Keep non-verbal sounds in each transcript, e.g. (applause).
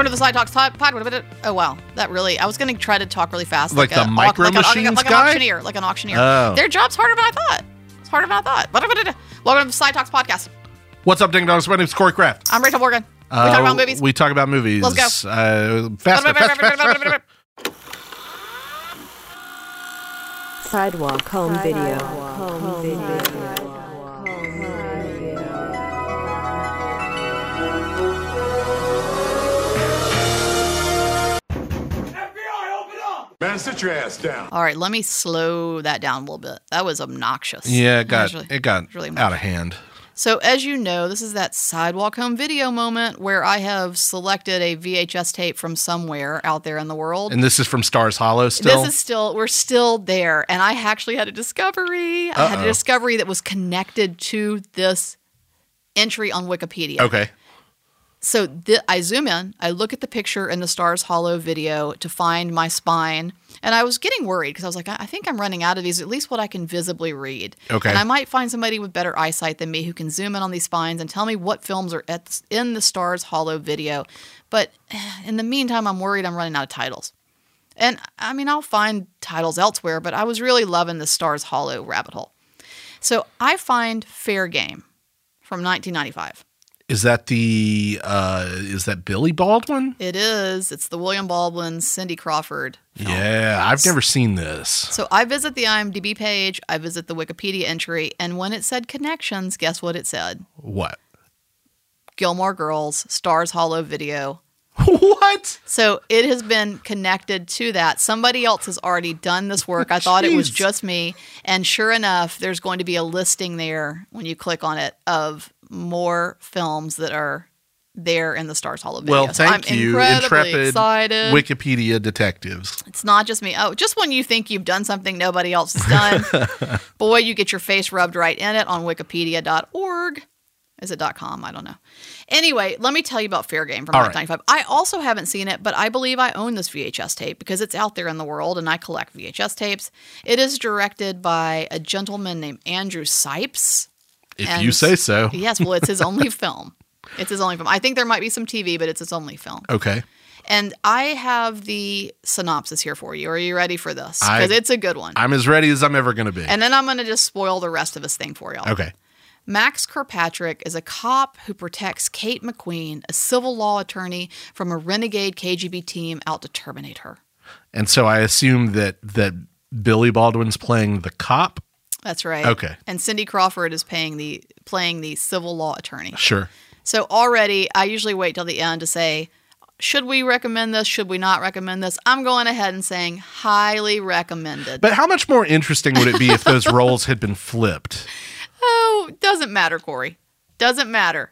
Welcome to the Side Talks pod. pod- Oh wow, that really. I was going to try to talk really fast, Like the a- Micro like, a- Machines like, an guy? auctioneer, like an auctioneer. Oh. Their job's harder than I thought. It's harder than I thought. Welcome to the Side Talks podcast. What's up, Ding Dongs? My name's Corey Kraft. I'm Rachel Morgan. We Uh, talk about movies. We talk about movies. Let's go. Uh, faster, faster, faster, faster. Sidewalk home video. Home video. Man, sit your ass down. All right, let me slow that down a little bit. That was obnoxious. Yeah, it got was really- it got really out of hand. So, as you know, this is that sidewalk home video moment where I have selected a VHS tape from somewhere out there in the world. And this is from Stars Hollow. Still, This is still, we're still there. And I actually had a discovery. I had a discovery that was connected to this entry on Wikipedia. okay. So th- I zoom in, I look at the picture in the Stars Hollow video to find my spine, and I was getting worried because I was like, I-, I think I'm running out of these, at least what I can visibly read. Okay. And I might find somebody with better eyesight than me who can zoom in on these spines and tell me what films are at, in the Stars Hollow video. But eh, in the meantime, I'm worried I'm running out of titles. And I mean, I'll find titles elsewhere, but I was really loving the Stars Hollow rabbit hole. So I find Fair Game from 1995. Is that the uh is that Billy Baldwin? It is. It's the William Baldwin, Cindy Crawford. film. Yeah, I've never seen this. So I visit the IMDb page, I visit the Wikipedia entry, and when it said connections, guess what it said? What? Gilmore Girls, Stars Hollow Video. what? So it has been connected to that. Somebody else has already done this work. I thought it was just me. And sure enough, there's going to be a listing there when you click on it of more films that are there in the Stars Hollow video. Well, So thank I'm you, intrepid excited. Wikipedia detectives. It's not just me. Oh, just when you think you've done something nobody else has done, (laughs) boy, you get your face rubbed right in it on wikipedia.org. Is it .com? I don't know. Anyway, let me tell you about Fair Game from All right. 1995. I also haven't seen it, but I believe I own this VHS tape because it's out there in the world and I collect VHS tapes. It is directed by a gentleman named Andrew Sipes. If And- you say so. Yes, well, it's his only (laughs) film. It's his only film. I think there might be some TV, but it's his only film. Okay. And I have the synopsis here for you. Are you ready for this? Because it's a good one. I'm as ready as I'm ever going to be. and then I'm going to just spoil the rest of this thing for y'all. okay. Max Kirkpatrick is a cop who protects Kate McQueen, a civil law attorney from a renegade KGB team out to terminate her. And so I assume that that Billy Baldwin's playing the cop. That's right. Okay. And Cindy Crawford is paying the playing the civil law attorney. Sure. So already, I usually wait till the end to say, should we recommend this? Should we not recommend this? I'm going ahead and saying highly recommended. But how much more interesting would it be if those (laughs) roles had been flipped? Oh, doesn't matter, Corey. Doesn't matter.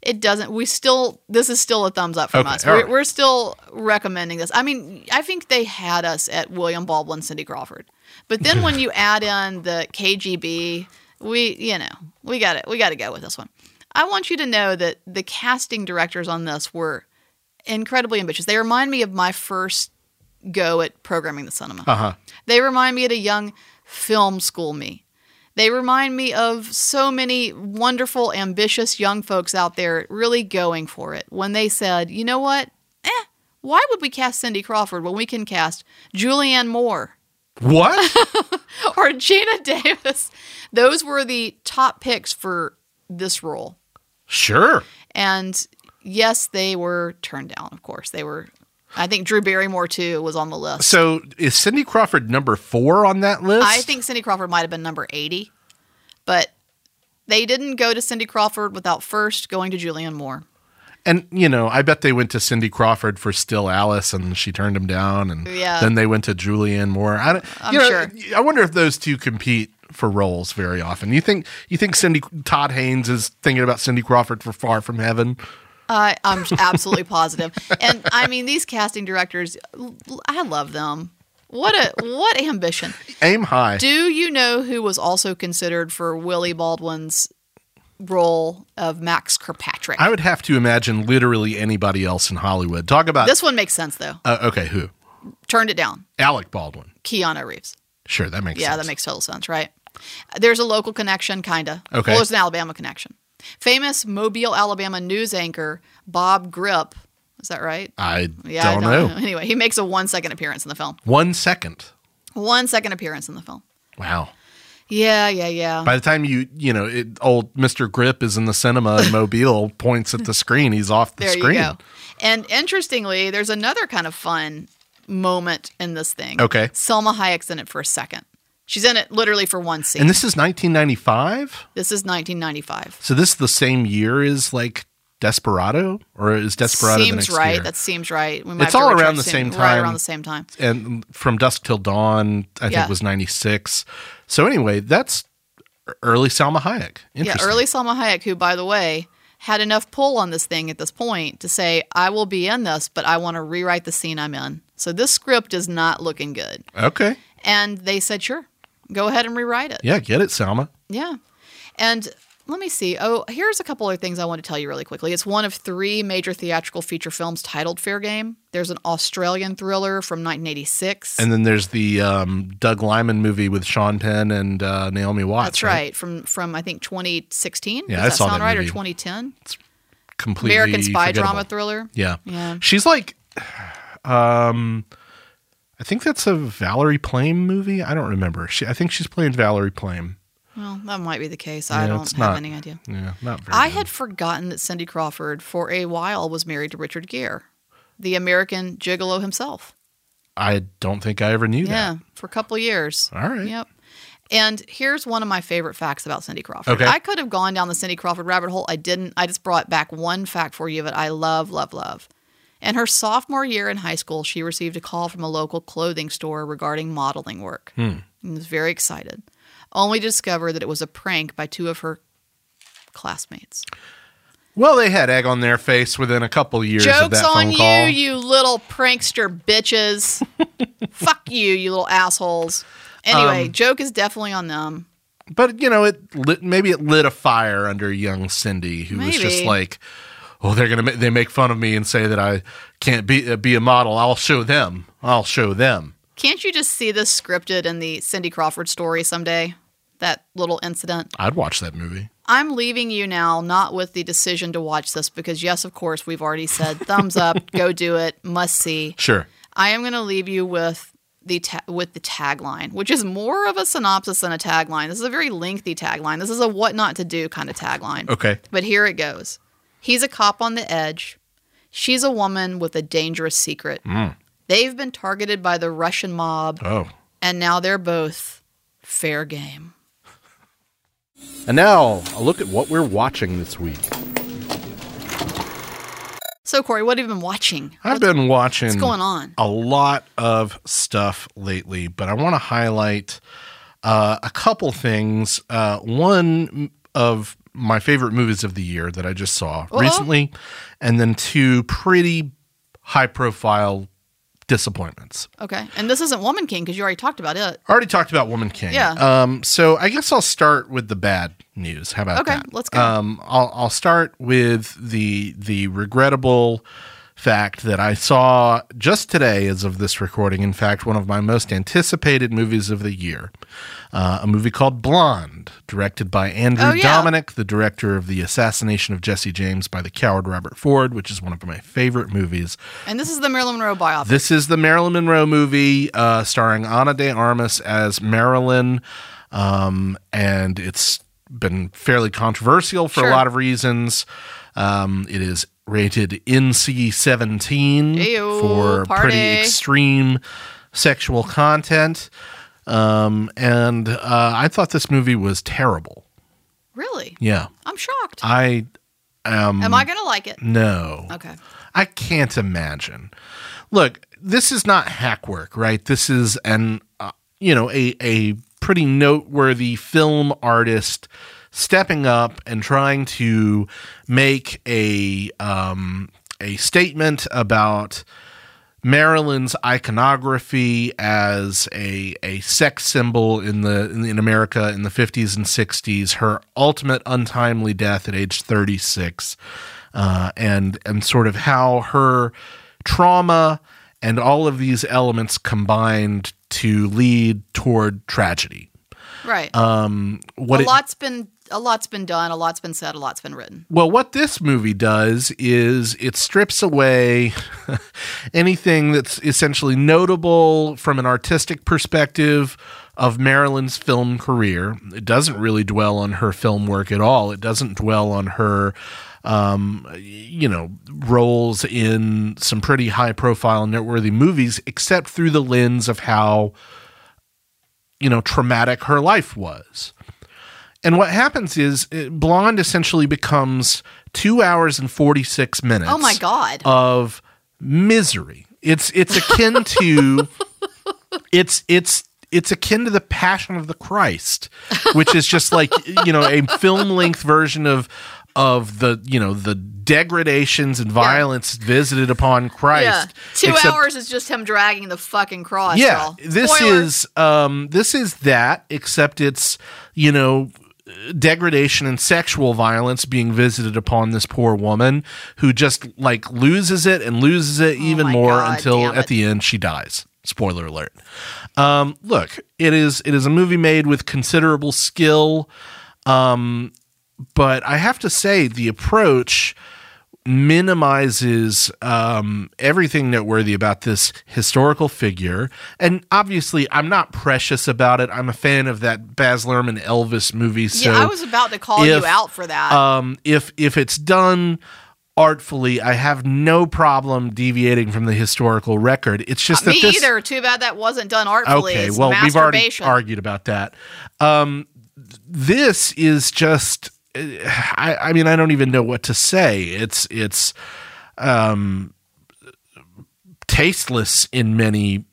It doesn't. We still. This is still a thumbs up from Okay, us. We're, right. we're still recommending this. I mean, I think they had us at William Baldwin, Cindy Crawford, but then when (laughs) you add in the KGB, we, you know, we got it. We got to go with this one. I want you to know that the casting directors on this were incredibly ambitious. They remind me of my first go at programming the cinema. Uh huh. They remind me of a young film school me. They remind me of so many wonderful, ambitious young folks out there really going for it when they said, you know what? Eh, why would we cast Cindy Crawford when we can cast Julianne Moore What? (laughs) or Geena Davis? Those were the top picks for this role. sure. And yes, they were turned down, of course. They were, I think Drew Barrymore too was on the list. So is Cindy Crawford number four on that list? I think Cindy Crawford might have been number 80, but they didn't go to Cindy Crawford without first going to Julianne Moore. And you know, I bet they went to Cindy Crawford for Still Alice, and she turned him down. And Yeah. then they went to Julianne Moore. I don't, I'm you know, sure. I wonder if those two compete for roles very often. You think you think Cindy Todd Haynes is thinking about Cindy Crawford for Far From Heaven? I I'm absolutely positive. And I mean, these casting directors, I love them. What a what ambition! Aim high. Do you know who was also considered for Willie Baldwin's role of Max Kirkpatrick? I would have to imagine literally anybody else in Hollywood. Talk about this one makes sense though. Uh, okay, who? Turned it down. Alec Baldwin. Keanu Reeves. Sure, that makes Yeah, sense. that makes total sense, right? There's a local connection, kinda. Okay. Well, there's an Alabama connection. Famous Mobile, Alabama news anchor Bob Grip Is that right? I Yeah, I don't, know. Anyway, he makes a one second appearance in the film. One second. One second appearance in the film. Wow. Yeah, yeah, yeah. By the time you, you know, it, old Mr. Grip is in the cinema in (laughs) Mobile, points at the screen, he's off the there screen. you go. And interestingly, there's another kind of fun moment in this thing. Okay. Salma Hayek's in it for a second. She's in it literally for one scene. And this is 1995. this is 1995. So this is the same year as like Desperado, or is Desperado the seems next right. year? That seems right. We might It's all around the same time. Right around the same time. and from Dusk Till Dawn, I Yeah. think was 96. So anyway, that's early Salma Hayek. Yeah, early Salma Hayek, who, by the way, had enough pull on this thing at this point to say, I will be in this, but I want to rewrite the scene I'm in. So this script is not looking good. Okay. And they said, sure, go ahead and rewrite it. Yeah, get it, Salma. Yeah. And let me see. Oh, here's a couple of things I want to tell you really quickly. It's one of three major theatrical feature films titled Fair Game. There's an Australian thriller from 1986. And then there's the um, Doug Liman movie with Sean Penn and uh, Naomi Watts. That's right. From from I think 2016. Yeah, Does I that saw sound that right? movie. Or 2010? Completely American spy forgettable. drama thriller. Yeah. Yeah. She's like, um, I think that's a Valerie Plame movie. I don't remember. She, I think she's playing Valerie Plame. Well, that might be the case. I don't have not- any idea. Yeah, not very. I good. had forgotten that Cindy Crawford, for a while, was married to Richard Gere, the American gigolo himself. I don't think I ever knew that. Yeah, that. for a couple of years. All right. Yep. And here's one of my favorite facts about Cindy Crawford. Okay. I could have gone down the Cindy Crawford rabbit hole. I didn't. I just brought back one fact for you that I love, love, love. In her sophomore year in high school, she received a call from a local clothing store regarding modeling work Hmm. and was very excited, only to discover that it was a prank by two of her classmates. Well, they had egg on their face within a couple years of Joke's on you, you little prankster bitches. (laughs) Fuck you, you little assholes. Anyway, Um, joke is definitely on them. but you know, it lit, maybe it lit a fire under young Cindy, who was just like, "Oh, they're gonna they make fun of me and say that I can't be be a model. I'll show them. I'll show them." Can't you just see this scripted in the Cindy Crawford story someday? That little incident. I'd watch that movie. I'm leaving you now, not with the decision to watch this, because yes, of course, we've already said thumbs up, (laughs) go do it, must see. Sure. I am going to leave you with the ta- with the tagline, which is more of a synopsis than a tagline. This is a very lengthy tagline. This is a what not to do kind of tagline. Okay. But here it goes. He's a cop on the edge. She's a woman with a dangerous secret. Mm. They've been targeted by the Russian mob, Oh. and now they're both fair game. And now a look at what we're watching this week. So, Corey, what have you been watching? I've been watching What's going on? a lot of stuff lately, but I want to highlight uh, a couple things. Uh, one of my favorite movies of the year that I just saw Uh-oh. recently, and then two pretty high profile disappointments. Okay. And this isn't Woman King because you already talked about it. I already talked about Woman King. Yeah. Um, so I guess I'll start with the bad news. How about Okay, that? let's go. Um, I'll I'll start with the the regrettable fact that I saw just today, as of this recording. In fact, one of my most anticipated movies of the year, uh, a movie called Blonde, directed by Andrew Oh, yeah. Dominik, the director of the assassination of Jesse James by the coward Robert Ford, which is one of my favorite movies. And this is the Marilyn Monroe biopic. This is the Marilyn Monroe movie uh, starring Ana de Armas as Marilyn. Um, and it's been fairly controversial for Sure. a lot of reasons. Um, it is rated NC 17 Ew, for party. pretty extreme sexual content. Um, and uh, I thought this movie was terrible. really? Yeah. I'm shocked. I am. Am I going to like it? No. Okay. I can't imagine. Look, this is not hack work, right? This is an uh, you know a a pretty noteworthy film artist stepping up and trying to make a um, a statement about Marilyn's iconography as a a sex symbol in the in, in America in the 50s and 60s, her ultimate untimely death at age 36, uh, and and sort of how her trauma and all of these elements combined to lead toward tragedy. Right. Um, what a it- lot's been a lot's been done, a lot's been said, a lot's been written. Well, what this movie does is it strips away (laughs) anything that's essentially notable from an artistic perspective of Marilyn's film career. It doesn't really dwell on her film work at all. It doesn't dwell on her um, you know, roles in some pretty high profile noteworthy movies, except through the lens of how, you know, traumatic her life was. And what happens is Blonde essentially becomes two hours and 46 minutes. Oh my God. Of misery. It's, it's akin to, (laughs) it's, it's, it's akin to the Passion of the Christ, which is just like you know a film length version of of the you know the degradations and violence visited upon Christ. Yeah, two Except- hours is just him dragging the fucking cross. Yeah, this is um this is that except it's you know degradation and sexual violence being visited upon this poor woman who just like loses it and loses it even Oh my more God, until at the end she dies. Spoiler alert. Um, look, it is it is a movie made with considerable skill, um, but I have to say the approach minimizes um, everything noteworthy about this historical figure. And obviously, I'm not precious about it. I'm a fan of that Baz Luhrmann Elvis movie. So yeah, I was about to call if, you out for that. um, if if it's done artfully, I have no problem deviating from the historical record. It's just that Me this, either. Too bad that wasn't done artfully. Okay, It's well, we've already argued about that. Um, th- this is just. (sighs) I, I mean, I don't even know what to say. It's it's um, tasteless in many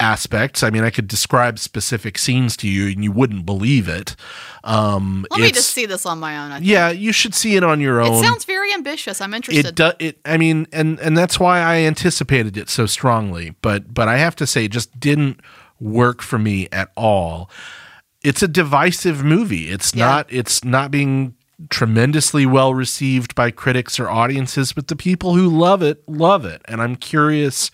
aspects. I mean, I could describe specific scenes to you, and you wouldn't believe it. Um, Let me just see this on my own. I think. Yeah, you should see it on your own It sounds very ambitious. I'm interested. it does it i mean and and that's why i anticipated it so strongly but but i have to say it just didn't work for me at all it's a divisive movie it's Yeah. not it's not being tremendously well received by critics or audiences but the people who love it love it and i'm curious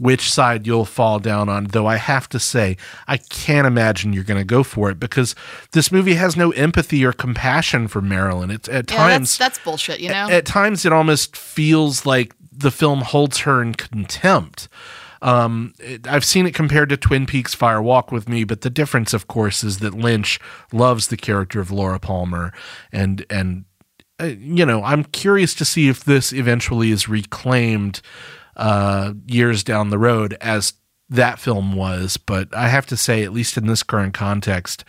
which side you'll fall down on though i have to say i can't imagine you're going to go for it because this movie has no empathy or compassion for marilyn it's at yeah, times that's that's bullshit. You know. at times it almost feels like the film holds her in contempt. Um, it- I've seen it compared to Twin Peaks Fire Walk with Me, but the difference, of course, is that Lynch loves the character of Laura Palmer, and and uh, you know, I'm curious to see if this eventually is reclaimed uh, years down the road as that film was. But I have to say, at least in this current context,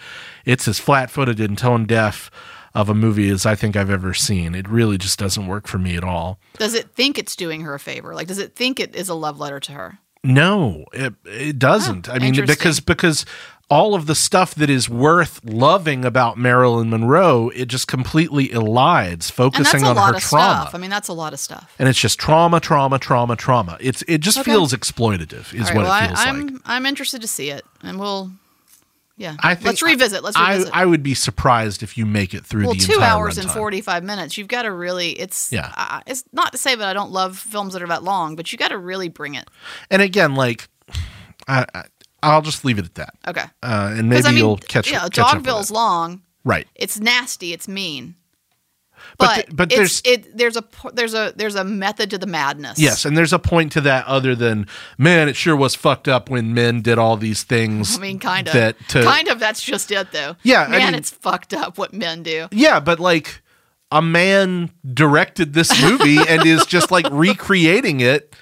it's as flat-footed and tone-deaf of a movie as I think I've ever seen. It really just doesn't work for me at all. does it think it's doing her a favor? Like, does it think it is a love letter to her? No, it it doesn't. Oh, I mean, because because all of the stuff that is worth loving about Marilyn Monroe, it just completely elides, And that's focusing a on lot her of trauma. stuff. I mean, that's a lot of stuff. and it's just trauma, trauma, trauma, trauma. It's it just Okay. feels exploitative, is right, what well, it feels I, I'm like. I'm interested to see it, and we'll, yeah. I think let's revisit. Let's I, revisit. I would be surprised if you make it through well, the two hours and forty five minutes. You've got to really. It's Yeah. Uh, it's not to say that I don't love films that are that long, but you got to really bring it. And again, like, I, I I'll just leave it at that. Okay. Uh, and maybe I mean, you'll catch, you know, catch up with Dogville's long. right. It's nasty. It's mean. But But but there's- it there's a there's a there's a method to the madness. Yes, and there's a point to that other than man, it sure was fucked up when men did all these things. I mean, kind of. that to kind of. That's just it, though. Yeah, I man, mean- it's fucked up what men do. yeah, but like a man directed this movie and is just like (laughs) recreating it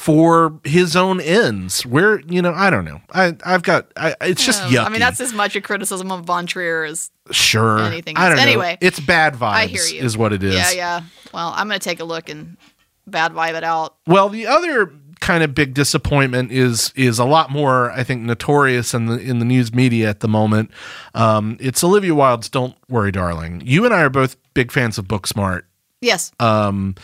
for his own ends. Where you know, I don't know. I I've got. I, it's just Um, yucky. I mean, that's as much a criticism of Von Trier as sure. anything I don't know. Anyway, it's bad vibes. I hear you. Is what it is. Yeah, yeah. Well, I'm going to take a look and bad vibe it out. Well, the other kind of big disappointment is is a lot more, I think, notorious in the in the news media at the moment. Um, it's Olivia Wilde's "Don't Worry, Darling." You and I are both big fans of Booksmart, Yes. um,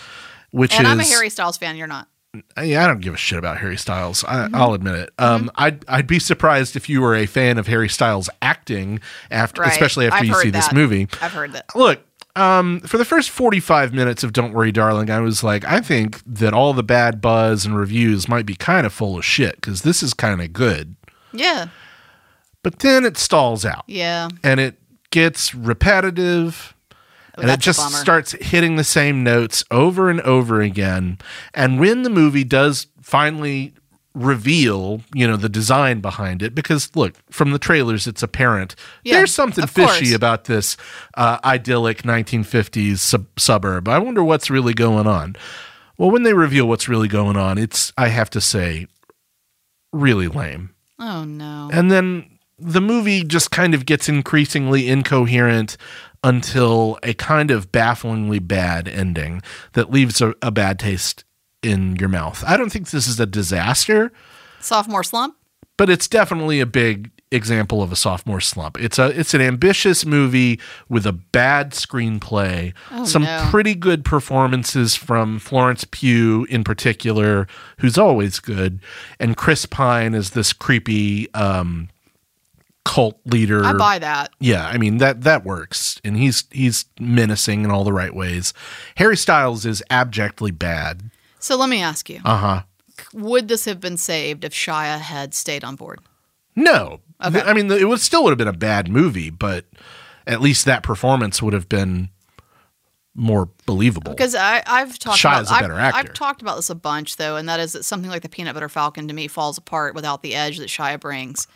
which and is I'm a Harry Styles fan. You're not. I don't give a shit about Harry Styles. I, Mm-hmm. I'll admit it. Um, I'd I'd be surprised if you were a fan of Harry Styles acting after, Right. especially after I've you heard see this that. movie. I've heard that. Look, um, for the first 45 minutes of Don't Worry, Darling, I was like, I think that all the bad buzz and reviews might be kind of full of shit because this is kind of good. Yeah. But then it stalls out Yeah. and it gets repetitive and it just starts hitting the same notes over and over again. And when the movie does finally reveal, you know, the design behind it, because look, from the trailers, it's apparent Yeah, there's something fishy course. about this uh, idyllic 1950s sub- suburb. I wonder what's really going on. Well, when they reveal what's really going on, it's, I have to say, really lame. Oh no. And then the movie just kind of gets increasingly incoherent until a kind of bafflingly bad ending that leaves a, a bad taste in your mouth. I don't think this is a disaster, Sophomore slump. but it's definitely a big example of a sophomore slump. It's a it's an ambitious movie with a bad screenplay, some Oh, no. pretty good performances from Florence Pugh in particular, who's always good, and Chris Pine is this creepy um cult leader. I buy that. Yeah, I mean that that works, and he's he's menacing in all the right ways. Harry Styles is abjectly bad. So let me ask you: Uh huh. Would this have been saved if Shia had stayed on board? No, Okay. I mean it would still would have been a bad movie, but at least that performance would have been more believable. Because I, I've talked Shia's about a I've- better actor. I've, talked about this a bunch though, and that is that something like the Peanut Butter Falcon to me falls apart without the edge that Shia brings,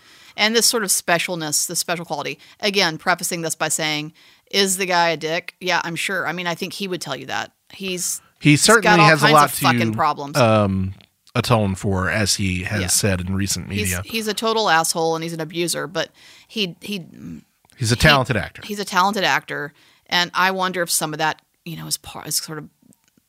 and this sort of specialness, this special quality. Again, prefacing this by saying, is the guy a dick? Yeah, I'm sure. I mean, I think he would tell you that. He's he he's certainly has a lot of fucking to problems. um, atone for, as he has Yeah. said in recent media. he's a total asshole and he's an abuser, but he he He's a talented actor. he's a talented actor, and I wonder if some of that, you know, is part is sort of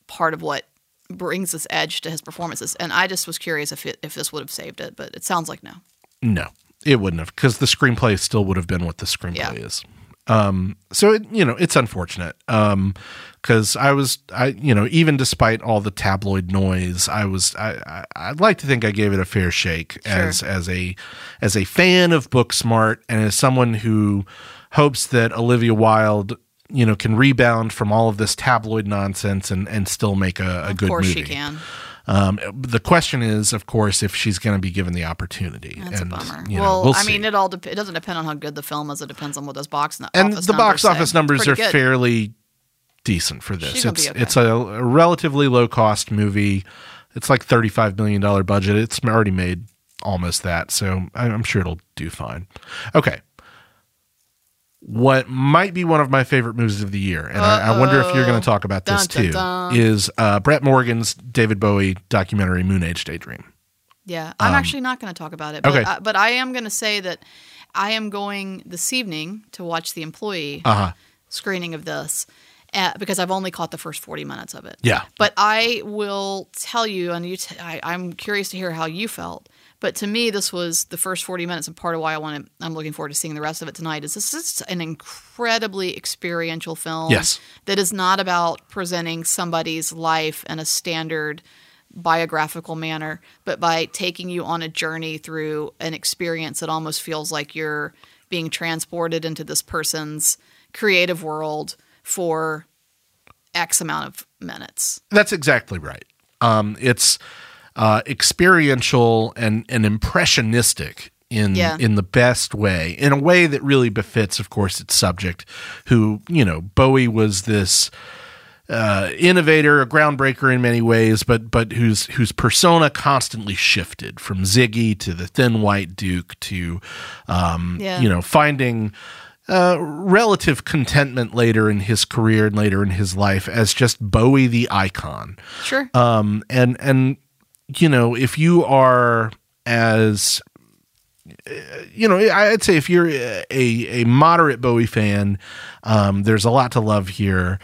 part of what brings this edge to his performances. And I just was curious if it, if this would have saved it, but it sounds like no. No, it wouldn't have because the screenplay still would have been what the screenplay Yeah. is. Um, so it, you know, it's unfortunate. Um, cause I was, I, you know, even despite all the tabloid noise, I was, I, I, I'd like to think I gave it a fair shake as, as a, as a fan of Booksmart and as someone who hopes that Olivia Wilde, you know, can rebound from all of this tabloid nonsense and, and still make a, a Of good course movie. she can. Um, the question is, of course, if she's going to be given the opportunity. That's and, a bummer. you know, well, we'll I mean, it all dep- it doesn't depend on how good the film is. It depends on what those box n- and the box office say. numbers are good. fairly decent for this. It's okay. it's a, a relatively low cost movie. It's like thirty five million dollar budget. It's already made almost that, so I'm sure it'll do fine. Okay. What might be one of my favorite movies of the year, and I, I wonder if you're going to talk about this Dun, dun, too, dun. is uh, Brett Morgen's David Bowie documentary Moon Age Daydream. Yeah, I'm actually not going to talk about it. But, Um, okay. I, but I am going to say that I am going this evening to watch the employee Uh-huh. screening of this uh, because I've only caught the first 40 minutes of it. Yeah. But I will tell you, and you, t- I, I'm curious to hear how you felt. But to me, this was the first 40 minutes, and part of why I want to. I'm looking forward to seeing the rest of it tonight. Is this is an incredibly experiential film? Yes. That is not about presenting somebody's life in a standard biographical manner, but by taking you on a journey through an experience that almost feels like you're being transported into this person's creative world for X amount of minutes. That's exactly right. Um, it's uh, experiential and, and impressionistic in Yeah. in the best way, in a way that really befits, of course, its subject. Who you know, Bowie was this uh, innovator, a groundbreaker in many ways, but but whose whose persona constantly shifted from Ziggy to the Thin White Duke to um, Yeah. you know finding uh, relative contentment later in his career and later in his life as just Bowie the icon. Sure. Um, and and you know if you are as uh, you know, I'd say if you're a a moderate Bowie fan, um, there's a lot to love here.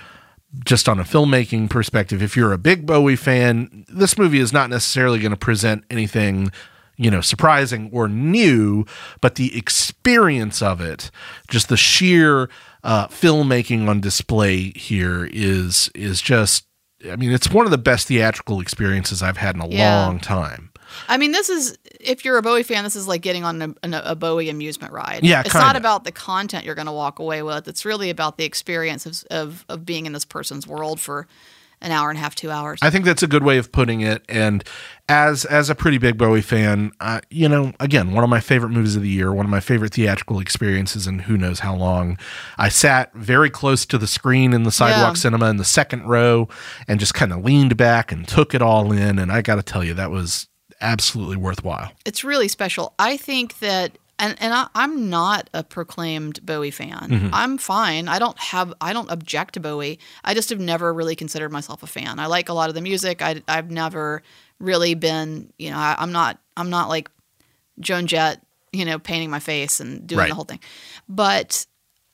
Just on a filmmaking perspective, if you're a big Bowie fan, this movie is not necessarily going to present anything, you know, surprising or new, but the experience of it, just the sheer uh, filmmaking on display here is is just. I mean, it's one of the best theatrical experiences I've had in a Yeah. long time. I mean, this is if you're a Bowie fan, this is like getting on a, a Bowie amusement ride. Yeah, it's not kinda. about the content you're going to walk away with. It's really about the experience of, of of being in this person's world for an hour and a half, two hours. I think that's a good way of putting it. And as as a pretty big Bowie fan, uh, you know, again, one of my favorite movies of the year, one of my favorite theatrical experiences, and who knows how long. I sat very close to the screen in the sidewalk Yeah. cinema in the second row, and just kind of leaned back and took it all in. And I got to tell you, that was absolutely worthwhile. it's really special. I think that, and and I, I'm not a proclaimed Bowie fan. Mm-hmm. I'm fine. I don't have, I don't object to Bowie. I just have never really considered myself a fan. I like a lot of the music. I, I've never really been, you know, I, I'm not, I'm not like Joan Jett, you know, painting my face and doing Right. the whole thing. But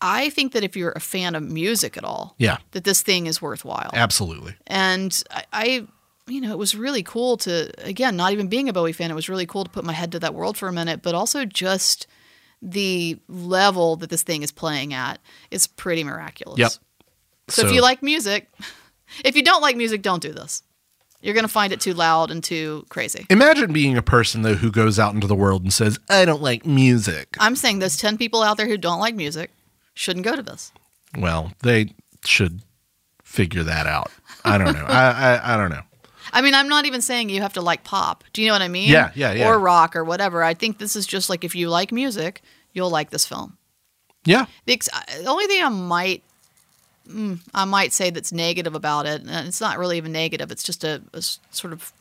I think that if you're a fan of music at all, Yeah, that this thing is worthwhile absolutely. and I, I you know it was really cool to again not even being a bowie fan it was really cool to put my head to that world for a minute but also just the level that this thing is playing at is pretty miraculous Yep. so, if you like music (laughs) if you don't like music don't do this you're going to find it too loud and too crazy Imagine being a person though who goes out into the world and says, "I don't like music." i'm saying those 10 people out there who don't like music shouldn't go to this Well, they should figure that out. I don't know. I, I I don't know. I mean, I'm not even saying you have to like pop. Do you know what I mean? Yeah, yeah, yeah. Or rock or whatever. I think this is just like if you like music, you'll like this film. Yeah, The, ex- the only thing I might, mm, I might say that's negative about it, and it's not really even negative. It's just a sort of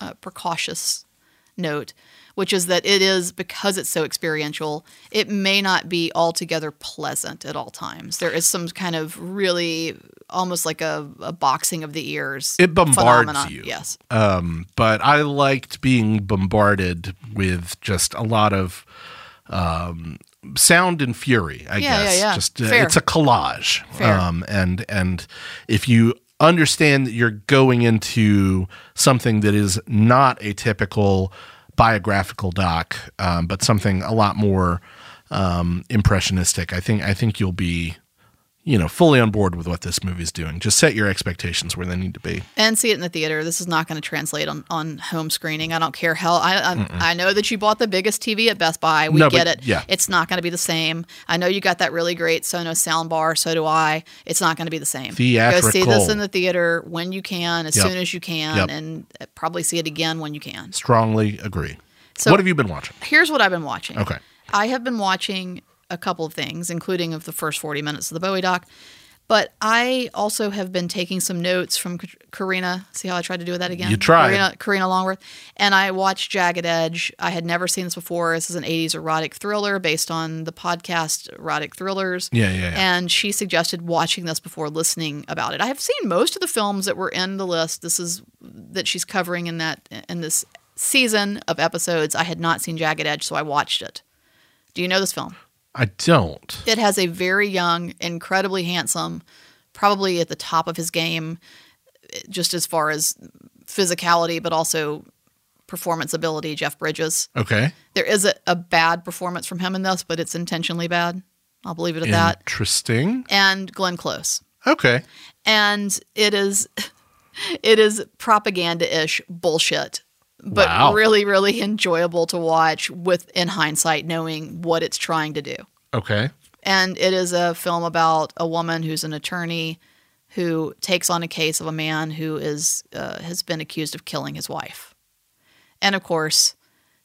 uh precautious note, which is that it is because it's so experiential. It may not be altogether pleasant at all times. There is some kind of really almost like a, a boxing of the ears. It bombards phenomenon. you. Yes. um, but I liked being bombarded with just a lot of um, sound and fury. I Yeah, yeah, guess yeah. just uh, Fair. it's a collage. Fair. Um, and and if you understand that you're going into something that is not a typical biographical doc, um, but something a lot more um, impressionistic, I think I think you'll be. You know, fully on board with what this movie's doing. Just set your expectations where they need to be. and see it in the theater. This is not going to translate on, on home screening. I don't care how. I I, I know that you bought the biggest TV at Best Buy. We No, get but- it. yeah. it's not going to be the same. I know you got that really great Sonos sound bar. So do I. It's not going to be the same. Theatrical. Go see this in the theater when you can, as Yep. soon as you can, Yep. and uh, probably see it again when you can. Strongly agree. So- what have you been watching? Here's what I've been watching. Okay. I have been watching a couple of things, including of the first 40 minutes of the Bowie doc. But I also have been taking some notes from Karina. See how I tried to do that again? You tried. Karina, Karina Longworth. And I watched Jagged Edge. I had never seen this before. This is an 80s erotic thriller based on the podcast Erotic Thrillers. Yeah, yeah, yeah. And she suggested watching this before listening about it. I have seen most of the films that were in the list. This is that she's covering in that in this season of episodes. I had not seen Jagged Edge, so I watched it. Do you know this film? I don't. It has a very young, incredibly handsome, probably at the top of his game, just as far as physicality, but also performance ability, Jeff Bridges. Okay. There is a, a bad performance from him in this, but it's intentionally bad. I'll believe it at that. Interesting. And Glenn Close. Okay. And it is (laughs) it is propaganda-ish bullshit. But Wow. really, really enjoyable to watch with in hindsight knowing what it's trying to do. Okay. and it is a film about a woman who's an attorney who takes on a case of a man who is uh, has been accused of killing his wife, and of course,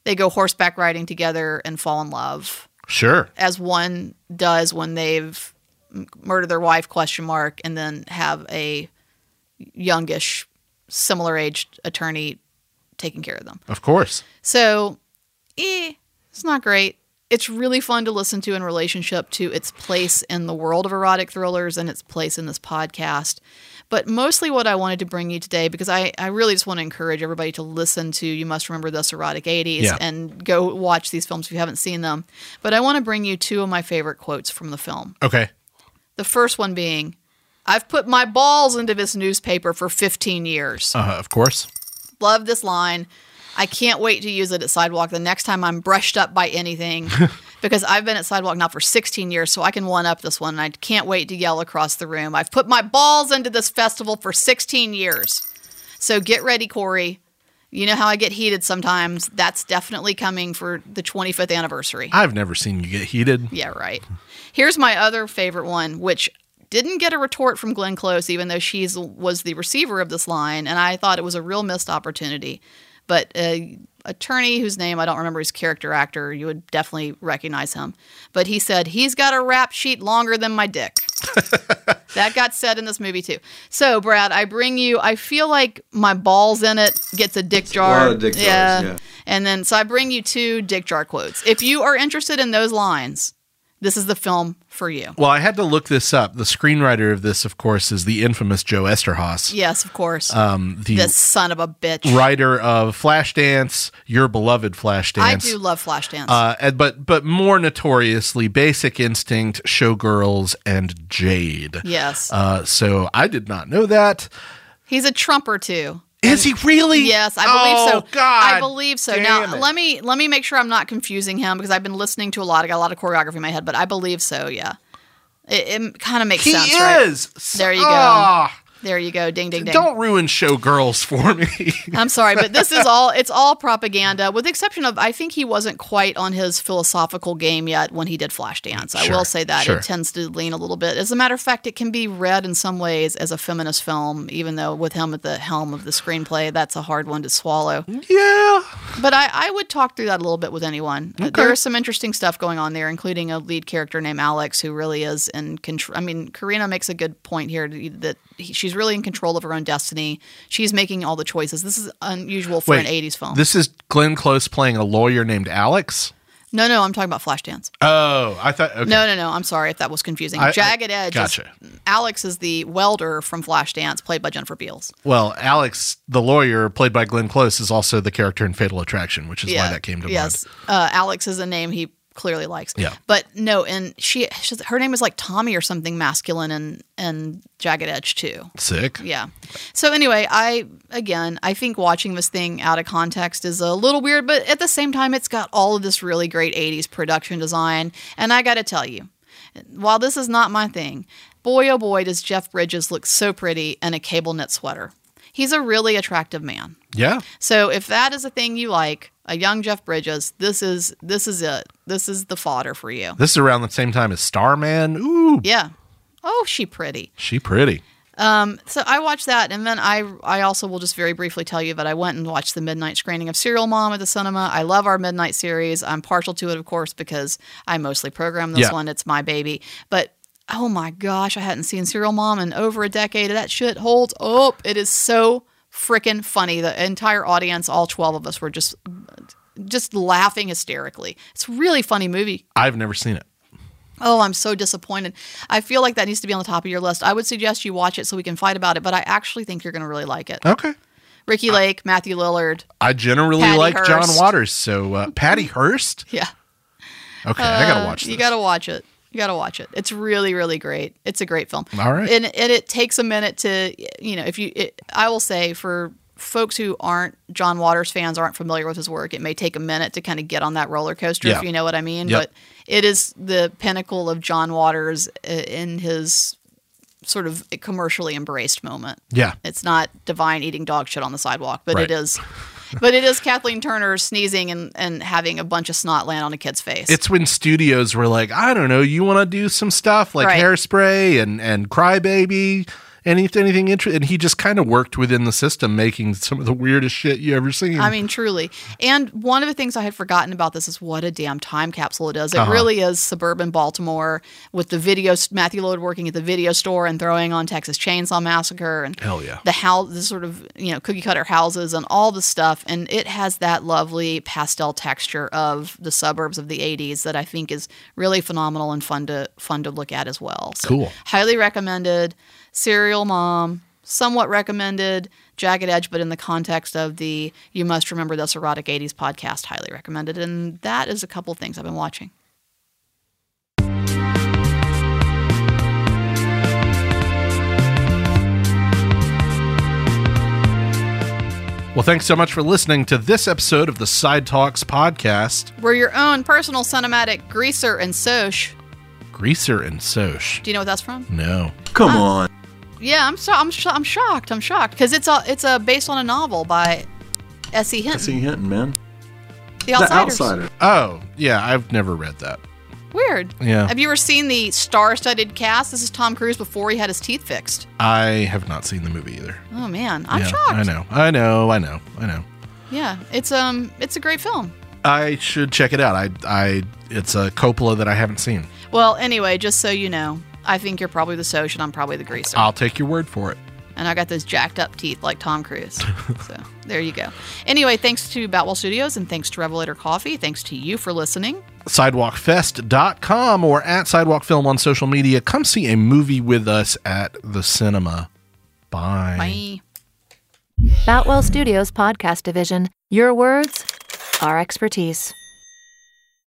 they go horseback riding together and fall in love, Sure. as one does when they've murdered their wife question mark and then have a youngish, similar aged attorney taking care of them. Of course. So, eh, it's not great. It's really fun to listen to in relationship to its place in the world of erotic thrillers and its place in this podcast. But mostly what I wanted to bring you today, because I, I really just want to encourage everybody to listen to You Must Remember This Erotic 80s Yeah. and go watch these films if you haven't seen them. But I want to bring you two of my favorite quotes from the film. Okay. The first one being, I've put my balls into this newspaper for 15 years. Uh, of course. Love this line. I can't wait to use it at Sidewalk the next time I'm brushed up by anything (laughs) because I've been at Sidewalk now for 16 years, so I can one up this one. And I can't wait to yell across the room. I've put my balls into this festival for 16 years. So get ready, Corey. You know how I get heated sometimes. That's definitely coming for the 25th anniversary. I've never seen you get heated. Yeah, right. Here's my other favorite one, which Didn't get a retort from Glenn Close, even though she's was the receiver of this line, and I thought it was a real missed opportunity. But a attorney whose name I don't remember his character actor, you would definitely recognize him. But he said he's got a rap sheet longer than my dick. (laughs) that got said in this movie too. So Brad, I bring you. I feel like my balls in it gets a dick jar. lot of dick jars, yeah. And then so I bring you two dick jar quotes. If you are interested in those lines, this is the film for you. Well, I had to look this up. The screenwriter of this, of course, is the infamous Joe Eszterhas, Yes, of course. um, the this son of a bitch. writer of Flashdance, your beloved Flashdance. I do love Flashdance. Uh, but but more notoriously, Basic Instinct, Showgirls, and Jade. yes. Uh, so I did not know that. He's a trumper too. Is he really? Yes, I believe so. oh, so. God, I believe so. now it. let me let me make sure I'm not confusing him because I've been listening to a lot. I got a lot of choreography in my head, but I believe so. Yeah, it, it kind of makes he sense. Right? is. There you go. Ah, There you go. Ding ding ding. Don't ruin Showgirls for me. (laughs) I'm sorry, but this is all it's all propaganda, with the exception of I think he wasn't quite on his philosophical game yet when he did Flashdance. I Sure, will say that sure. it tends to lean a little bit. As a matter of fact, it can be read in some ways as a feminist film, even though with him at the helm of the screenplay, that's a hard one to swallow. yeah. But I, I would talk through that a little bit with anyone. Uh, There is some interesting stuff going on there, including a lead character named Alex, who really is in control. I mean, Karina makes a good point here that she's really in control of her own destiny. She's making all the choices. This is unusual for an 80s film. This is Glenn Close playing a lawyer named Alex. no, no, I'm talking about Flashdance. Oh, I thought. Okay. No, no, no. I'm sorry if that was confusing. I- I- Jagged Edge. is- gotcha. Alex is the welder from Flashdance, played by Jennifer Beals. Well, Alex, the lawyer, played by Glenn Close, is also the character in Fatal Attraction, which is why that came to yes. mind. Yes, uh, Alex is a name he clearly likes. Yeah. But no, and she, she's, her name is like Tommy or something masculine and and Jagged Edge too. Sick. Yeah. So anyway, I again, I think watching this thing out of context is a little weird, but at the same time, it's got all of this really great '80s production design, and I got to tell you, while this is not my thing, boy oh boy, does Jeff Bridges look so pretty in a cable knit sweater. He's a really attractive man. Yeah. So if that is a thing you like, a young Jeff Bridges, this is this is it. This is the fodder for you. This is around the same time as Starman. Ooh, Yeah. Oh, she pretty. she pretty. Um, so I watched that, and then I I also will just very briefly tell you that I went and watched the midnight screening of Serial Mom at the cinema. I love our midnight series. I'm partial to it, of course, because I mostly program this Yeah. one. It's my baby. But oh my gosh, I hadn't seen Serial Mom in over a decade. That shit holds up. It is so freaking funny. The entire audience, all twelve of us, were just just laughing hysterically. It's a really funny movie. I've never seen it. Oh, I'm so disappointed. I feel like that needs to be on the top of your list. I would suggest you watch it so we can fight about it, but I actually think you're going to really like it. Okay. Ricki Lake, Matthew Lillard. I generally Patty like John Waters, so uh, Patty Hearst. (laughs) Yeah. Okay, I gotta Uh, watch this. You got to watch it. You got to watch it. It's really, really great. It's a great film. All right. And, and it takes a minute to, you know, if you, it, I will say for folks who aren't John Waters fans, aren't familiar with his work, it may take a minute to kind of get on that roller coaster, Yeah. if you know what I mean. Yep. But it is the pinnacle of John Waters uh, in his sort of commercially embraced moment. yeah, It's not divine eating dog shit on the sidewalk, but Right. it is. (laughs) But it is Kathleen Turner sneezing and, and having a bunch of snot land on a kid's face. it's when studios were like, I don't know, you want to do some stuff like Right. Hairspray and and Crybaby, anything, anything interesting, and he just kind of worked within the system, making some of the weirdest shit you ever seen. I mean, truly. And one of the things I had forgotten about this is what a damn time capsule it is. It Uh-huh. really is suburban Baltimore with the video, Matthew Lillard working at the video store and throwing on Texas Chainsaw Massacre and Hell yeah. the house, the sort of, you know, cookie cutter houses and all the stuff. And it has that lovely pastel texture of the suburbs of the 80s that I think is really phenomenal and fun to, fun to look at as well. So Cool. Highly recommended. Serial Mom, somewhat recommended. Jagged Edge, but in the context of the You Must Remember This Erotic 80s podcast, highly recommended. And that is a couple of things I've been watching. Well, thanks so much for listening to this episode of the Side Talks podcast. We're your own personal cinematic greaser and soch. Greaser and Soch. Do you know what that's from? No. Come on. Yeah, I'm so I'm sho- I'm shocked. I'm shocked because it's a it's a based on a novel by S.E. Hinton, S.E. Hinton, man. The The Outsider. Oh, yeah, I've never read that. Weird. Yeah. Have you ever seen the star-studded cast? This is Tom Cruise before he had his teeth fixed. I have not seen the movie either. Oh man, I'm yeah, shocked. I know. I know. I know. I know. Yeah, it's um, it's a great film. I should check it out. I, I, it's a Coppola that I haven't seen. Well, anyway, just so you know, I think you're probably the Soc and I'm probably the Greaser. I'll take your word for it. and I got those jacked up teeth like Tom Cruise. (laughs) so there you go. Anyway, thanks to Batwell Studios and thanks to Revelator Coffee. Thanks to you for listening. sidewalkfest.com or at sidewalk film on social media come see a movie with us at the cinema bye, Bye. Batwell Studios Podcast Division. Your words, our expertise.